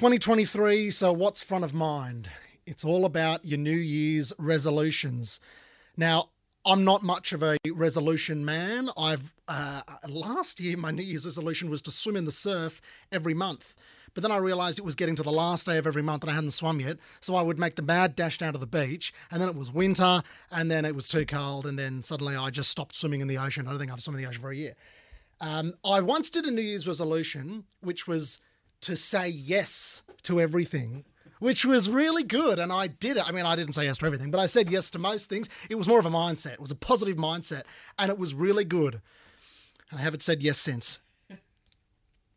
2023, so what's front of mind? It's all about your New Year's resolutions. Now, I'm not much of a resolution man. I've uh, last year my New Year's resolution was to swim in the surf every month. But then I realised it was getting to the last day of every month and I hadn't swum yet. So I would make the mad dash down to the beach, and then it was winter, and then it was too cold, and then suddenly I just stopped swimming in the ocean. I don't think I've swum in the ocean for a year. Um, I once did a New Year's resolution, which was to say yes to everything which was really good. And I did it. I mean, I didn't say yes to everything, but I said yes to most things. It was more of a mindset, it was a positive mindset, and it was really good. And I haven't said yes since.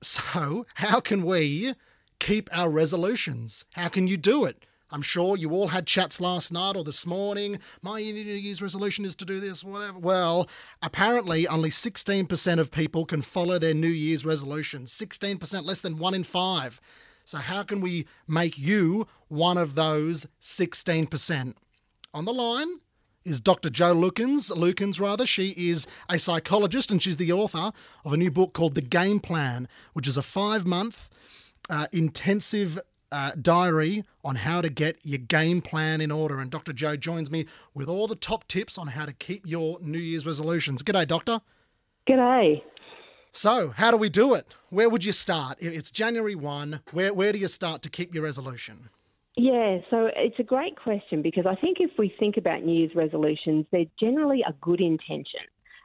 So, how can we keep our resolutions? How can you do it? I'm sure you all had chats last night or this morning. My New Year's resolution is to do this, whatever. Well, apparently, only 16% of people can follow their New Year's resolutions. 16%, less than one in five. So, how can we make you one of those 16%? On the line is Dr. Jo Lukens. Lukins, rather. She is a psychologist and she's the author of a new book called The Game Plan, which is a five month uh, intensive uh, diary on how to get your game plan in order. And Dr. Jo joins me with all the top tips on how to keep your New Year's resolutions. G'day, Doctor. G'day. So, how do we do it? Where would you start? It's January 1. Where, where do you start to keep your resolution? Yeah, so it's a great question because I think if we think about New Year's resolutions, they're generally a good intention.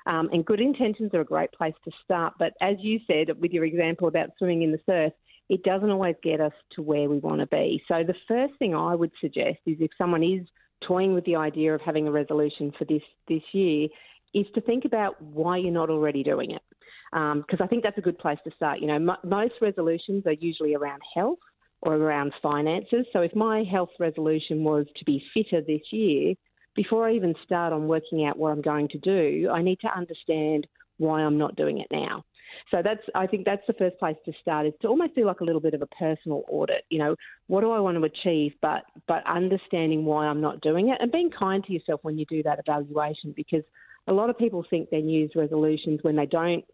Um, and good intentions are a great place to start. But as you said with your example about swimming in the surf, it doesn't always get us to where we want to be. So the first thing I would suggest is if someone is toying with the idea of having a resolution for this this year, is to think about why you're not already doing it because um, I think that's a good place to start. You know, m- most resolutions are usually around health or around finances. So if my health resolution was to be fitter this year, before I even start on working out what I'm going to do, I need to understand why I'm not doing it now. So that's I think that's the first place to start is to almost do like a little bit of a personal audit. You know, what do I want to achieve, but but understanding why I'm not doing it and being kind to yourself when you do that evaluation because a lot of people think their New Year's resolutions when they don't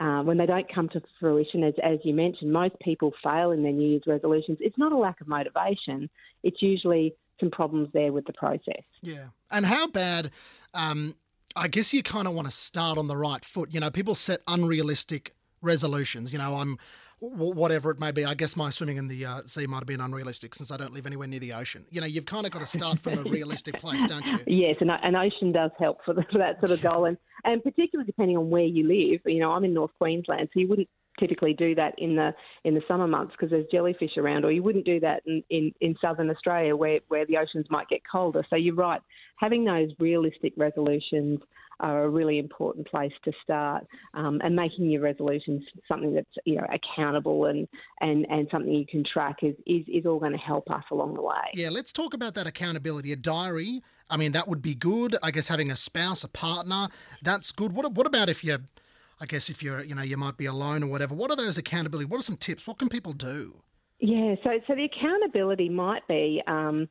uh, when they don't come to fruition, as, as you mentioned, most people fail in their New Year's resolutions. It's not a lack of motivation, it's usually some problems there with the process. Yeah. And how bad, um, I guess you kind of want to start on the right foot. You know, people set unrealistic resolutions. You know, I'm whatever it may be. I guess my swimming in the uh, sea might have been unrealistic since I don't live anywhere near the ocean. You know, you've kind of got to start from a realistic place, don't you? Yes, and an ocean does help for, the, for that sort of goal, and and particularly depending on where you live. You know, I'm in North Queensland, so you wouldn't typically do that in the in the summer months because there's jellyfish around, or you wouldn't do that in, in, in southern Australia where, where the oceans might get colder. So you're right, having those realistic resolutions are a really important place to start, um, and making your resolutions something that's you know accountable and and, and something you can track is, is is all going to help us along the way. Yeah, let's talk about that accountability. A diary. I mean, that would be good. I guess having a spouse, a partner, that's good. What what about if you're I guess if you're, you know, you might be alone or whatever. What are those accountability? What are some tips? What can people do? Yeah, so so the accountability might be, um,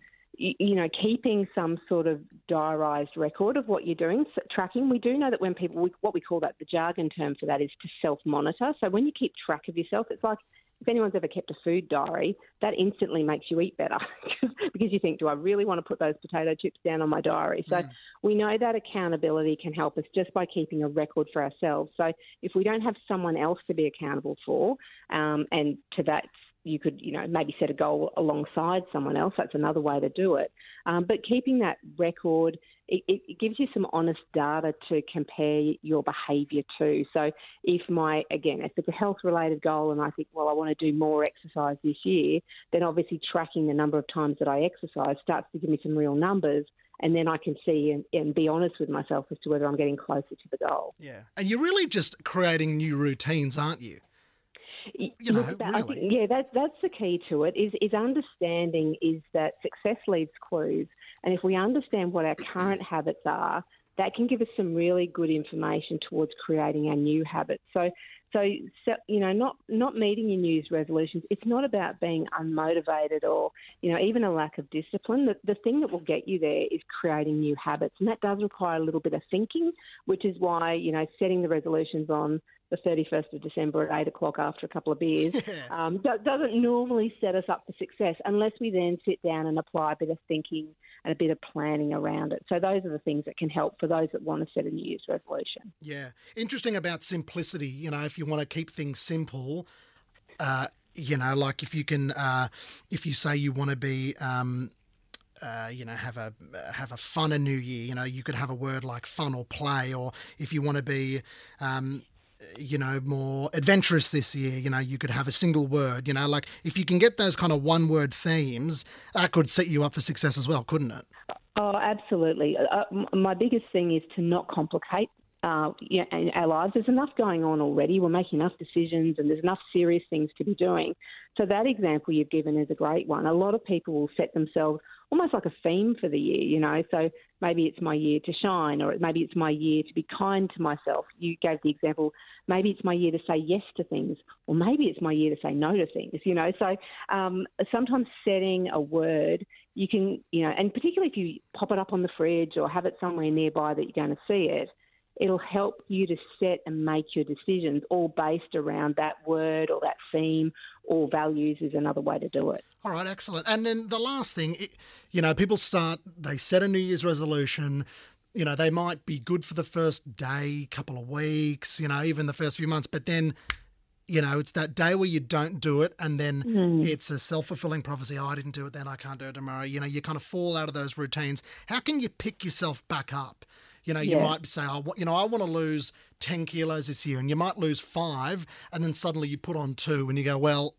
you, know, keeping some sort of diarised record of what you're doing, so tracking. We do know that when people, what we call that, the jargon term for that is to self monitor. So when you keep track of yourself, it's like if anyone's ever kept a food diary, that instantly makes you eat better because you think, do I really want to put those potato chips down on my diary? So mm. we know that accountability can help us just by keeping a record for ourselves. So if we don't have someone else to be accountable for, um, and to that you could, you know, maybe set a goal alongside someone else. That's another way to do it. Um, but keeping that record, it, it, gives you some honest data to compare your behaviour to. So if my, again, if it's a health related goal and I think, well, I want to do more exercise this year, then obviously tracking the number of times that I exercise starts to give me some real numbers and then I can see and, and, be honest with myself as to whether I'm getting closer to the goal. Yeah. And you're really just creating new routines, aren't you? You know, that, really. think, yeah, that's that's the key to it. Is is understanding is that success leads clues, and if we understand what our current habits are, that can give us some really good information towards creating our new habits. So, so, so, you know, not not meeting your New Year's resolutions. It's not about being unmotivated or you know even a lack of discipline. The, the thing that will get you there is creating new habits, and that does require a little bit of thinking, which is why you know setting the resolutions on the 31st of December at 8 o'clock after a couple of beers um, do- doesn't normally set us up for success unless we then sit down and apply a bit of thinking and a bit of planning around it. So those are the things that can help for those that want to set a New Year's resolution. Yeah. Interesting about simplicity. You know, if you want to keep things simple, uh, you know, like if you can, uh, if you say you want to be, um, uh, you know, have a have a funner New Year. You know, you could have a word like fun or play, or if you want to be, um, you know, more adventurous this year. You know, you could have a single word. You know, like if you can get those kind of one word themes, that could set you up for success as well, couldn't it? Oh, absolutely. Uh, my biggest thing is to not complicate. Uh, yeah, in our lives, there's enough going on already. We're making enough decisions, and there's enough serious things to be doing. So that example you've given is a great one. A lot of people will set themselves almost like a theme for the year, you know. So maybe it's my year to shine, or maybe it's my year to be kind to myself. You gave the example. Maybe it's my year to say yes to things, or maybe it's my year to say no to things, you know. So um, sometimes setting a word you can, you know, and particularly if you pop it up on the fridge or have it somewhere nearby that you're going to see it, it'll help you to set and make your decisions all based around that word or that theme or values is another way to do it. All right, excellent. And then the last thing, you know, people start, they set a New Year's resolution. You know, they might be good for the first day, couple of weeks, you know, even the first few months, but then, you know, it's that day where you don't do it, and then Mm. it's a self fulfilling prophecy. Oh, I didn't do it then, I can't do it tomorrow. You know, you kind of fall out of those routines. How can you pick yourself back up? You know, you Yeah. might say, oh, you know, I want to lose 10 kilos this year, and you might lose five, and then suddenly you put on two, and you go, well,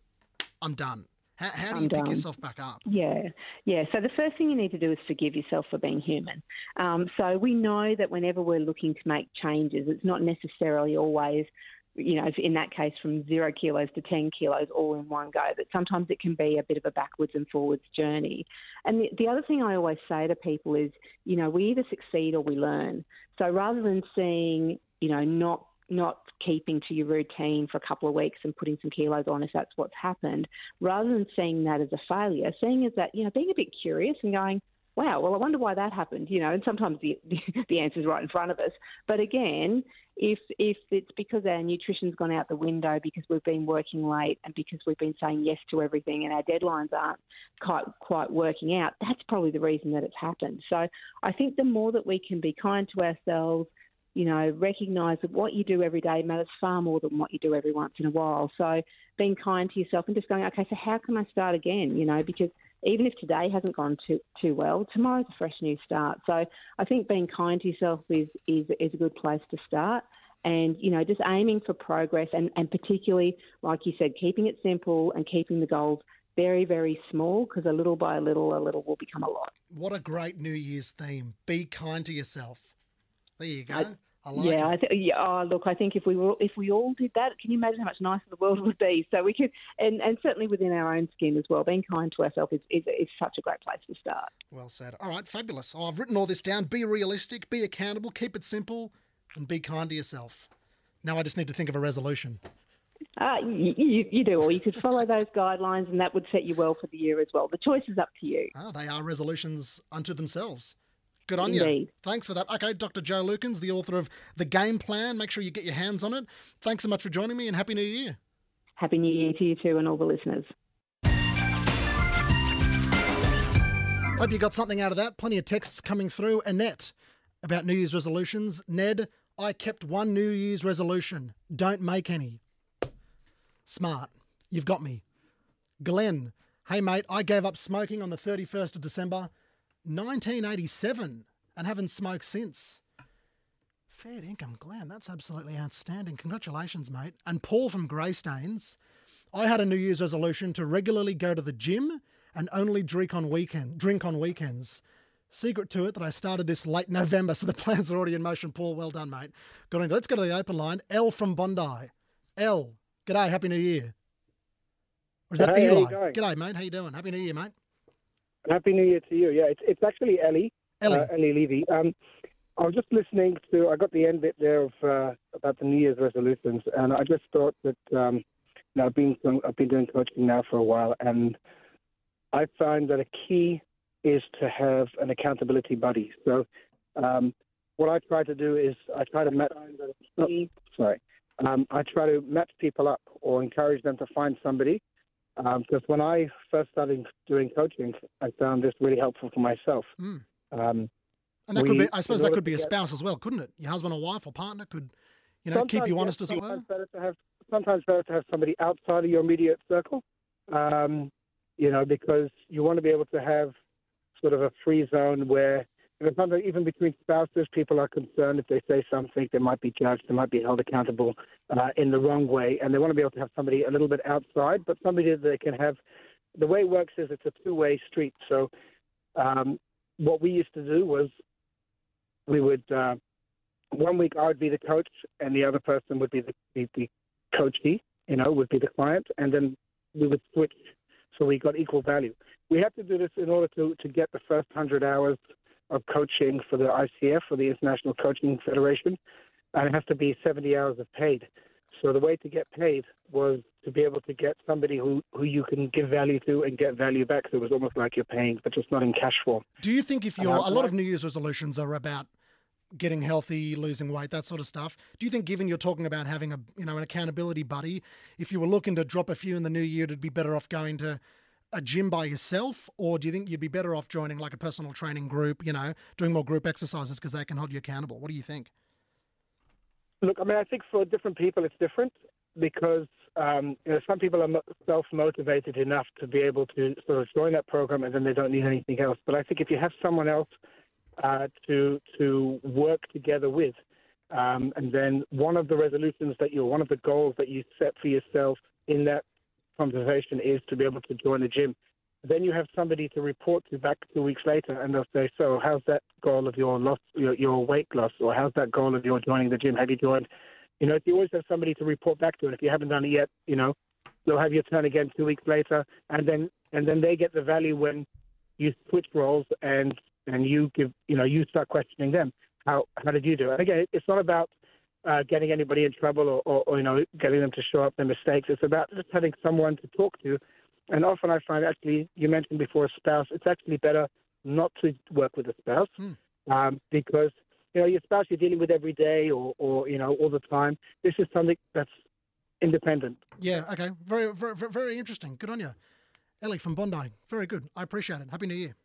I'm done. How, how do you pick yourself back up? Yeah, yeah. So the first thing you need to do is forgive yourself for being human. Um, so we know that whenever we're looking to make changes, it's not necessarily always, you know, in that case, from zero kilos to 10 kilos all in one go, that sometimes it can be a bit of a backwards and forwards journey. And the, the other thing I always say to people is, you know, we either succeed or we learn. So rather than seeing, you know, not not keeping to your routine for a couple of weeks and putting some kilos on if that's what's happened, rather than seeing that as a failure, seeing as that, you know, being a bit curious and going, wow, well, I wonder why that happened, you know, and sometimes the, the answer's right in front of us. But again, if, if it's because our nutrition's gone out the window because we've been working late and because we've been saying yes to everything and our deadlines aren't quite, quite working out, that's probably the reason that it's happened. So I think the more that we can be kind to ourselves, you know, recognise that what you do every day matters far more than what you do every once in a while. So being kind to yourself and just going, okay, so how can I start again? You know, because even if today hasn't gone too too well, tomorrow's a fresh new start. So I think being kind to yourself is is, is a good place to start. And you know, just aiming for progress, and, and particularly, like you said, keeping it simple and keeping the goals very, very small, because a little by a little, a little will become a lot. What a great New Year's theme. Be kind to yourself. There you go. I- like yeah, it. I th- yeah. Oh, look, I think if we were, if we all did that, can you imagine how much nicer the world would be? So we could, and, and certainly within our own skin as well. Being kind to ourselves is, is, is such a great place to start. Well said. All right, fabulous. Oh, I've written all this down. Be realistic, be accountable, keep it simple, and be kind to yourself. Now I just need to think of a resolution. Uh, you, you, you do, or you could follow those guidelines, and that would set you well for the year as well. The choice is up to you. Ah, they are resolutions unto themselves. Good on you. Thanks for that. Okay, Dr. Jo Lukins, the author of The Game Plan. Make sure you get your hands on it. Thanks so much for joining me and Happy New Year. Happy New Year to you too, and all the listeners. Hope you got something out of that. Plenty of texts coming through. Annette about New Year's resolutions. Ned, I kept one New Year's resolution. Don't make any. Smart. You've got me. Glenn, hey mate, I gave up smoking on the 31st of December 1987 and haven't smoked since. Fair income, Glenn. That's absolutely outstanding. Congratulations, mate. And Paul from Greystanes, I had a New Year's resolution to regularly go to the gym and only drink on weekend drink on weekends. Secret to it that I started this late November, so the plans are already in motion. Paul, well done, mate. Good on you. Let's go to the open line. L from Bondi. L, g'day, happy New Year. Or is that Hey, Eli? G'day, mate. How you doing? Happy New Year, mate. Happy New Year to you. Yeah, it's it's actually Ellie, Ellie. uh, Ellie Levy. Um, I was just listening to. I got the end bit there of uh, about the New Year's resolutions, and I just thought that um, know, I've been I've been doing coaching now for a while, and I find that a key is to have an accountability buddy. So, um, what I try to do is I try to met. Oh, sorry, um, I try to match people up or encourage them to find somebody. Um, because when I first started doing coaching, I found this really helpful for myself. Mm. Um, And that We- could be, I suppose that could be a get- spouse as well, couldn't it? Your husband or wife or partner could, you know, keep you yes, honest as it were. sometimes better to have sometimes better to have somebody outside of your immediate circle. Um, you know, because you want to be able to have sort of a free zone where you know, sometimes even between spouses, people are concerned if they say something, they might be judged, they might be held accountable uh, in the wrong way, and they want to be able to have somebody a little bit outside, but somebody that they can have. The way it works is it's a two-way street. So, um, what we used to do was we would. Uh, one week I would be the coach and the other person would be the, the, the coachee, you know, would be the client, and then we would switch so we got equal value. We had to do this in order to, to get the first 100 hours of coaching for the ICF, for the International Coaching Federation, and it has to be 70 hours of paid. So the way to get paid was to be able to get somebody who, who you can give value to and get value back. So it was almost like you're paying, but just not in cash form. Do you think if you're a lot of New Year's resolutions are about getting healthy, losing weight, that sort of stuff? Do you think, given you're talking about having a you know an accountability buddy, if you were looking to drop a few in the new year, it'd be better off going to a gym by yourself, or do you think you'd be better off joining like a personal training group? You know, doing more group exercises because they can hold you accountable. What do you think? Look, I mean, I think for different people it's different because um, you know some people are self-motivated enough to be able to sort of join that program and then they don't need anything else. But I think if you have someone else uh, to to work together with, um, and then one of the resolutions that you, one of the goals that you set for yourself in that conversation is to be able to join the gym. Then you have somebody to report to back two weeks later, and they'll say, "So, how's that goal of your loss, your, your weight loss, or how's that goal of your joining the gym? Have you joined?" You know, if you always have somebody to report back to, and if you haven't done it yet, you know, they'll have your turn again two weeks later, and then and then they get the value when you switch roles and and you give, you know, you start questioning them. How how did you do it? And again, it's not about uh, getting anybody in trouble or, or, or you know getting them to show up their mistakes. It's about just having someone to talk to. And often I find actually, you mentioned before a spouse, it's actually better not to work with a spouse Hmm. um, because you know your spouse you're dealing with every day or, or you know all the time. This is something that's independent. Yeah. Okay. Very, very, very, very interesting. Good on you, Ellie from Bondi. Very good. I appreciate it. Happy New Year.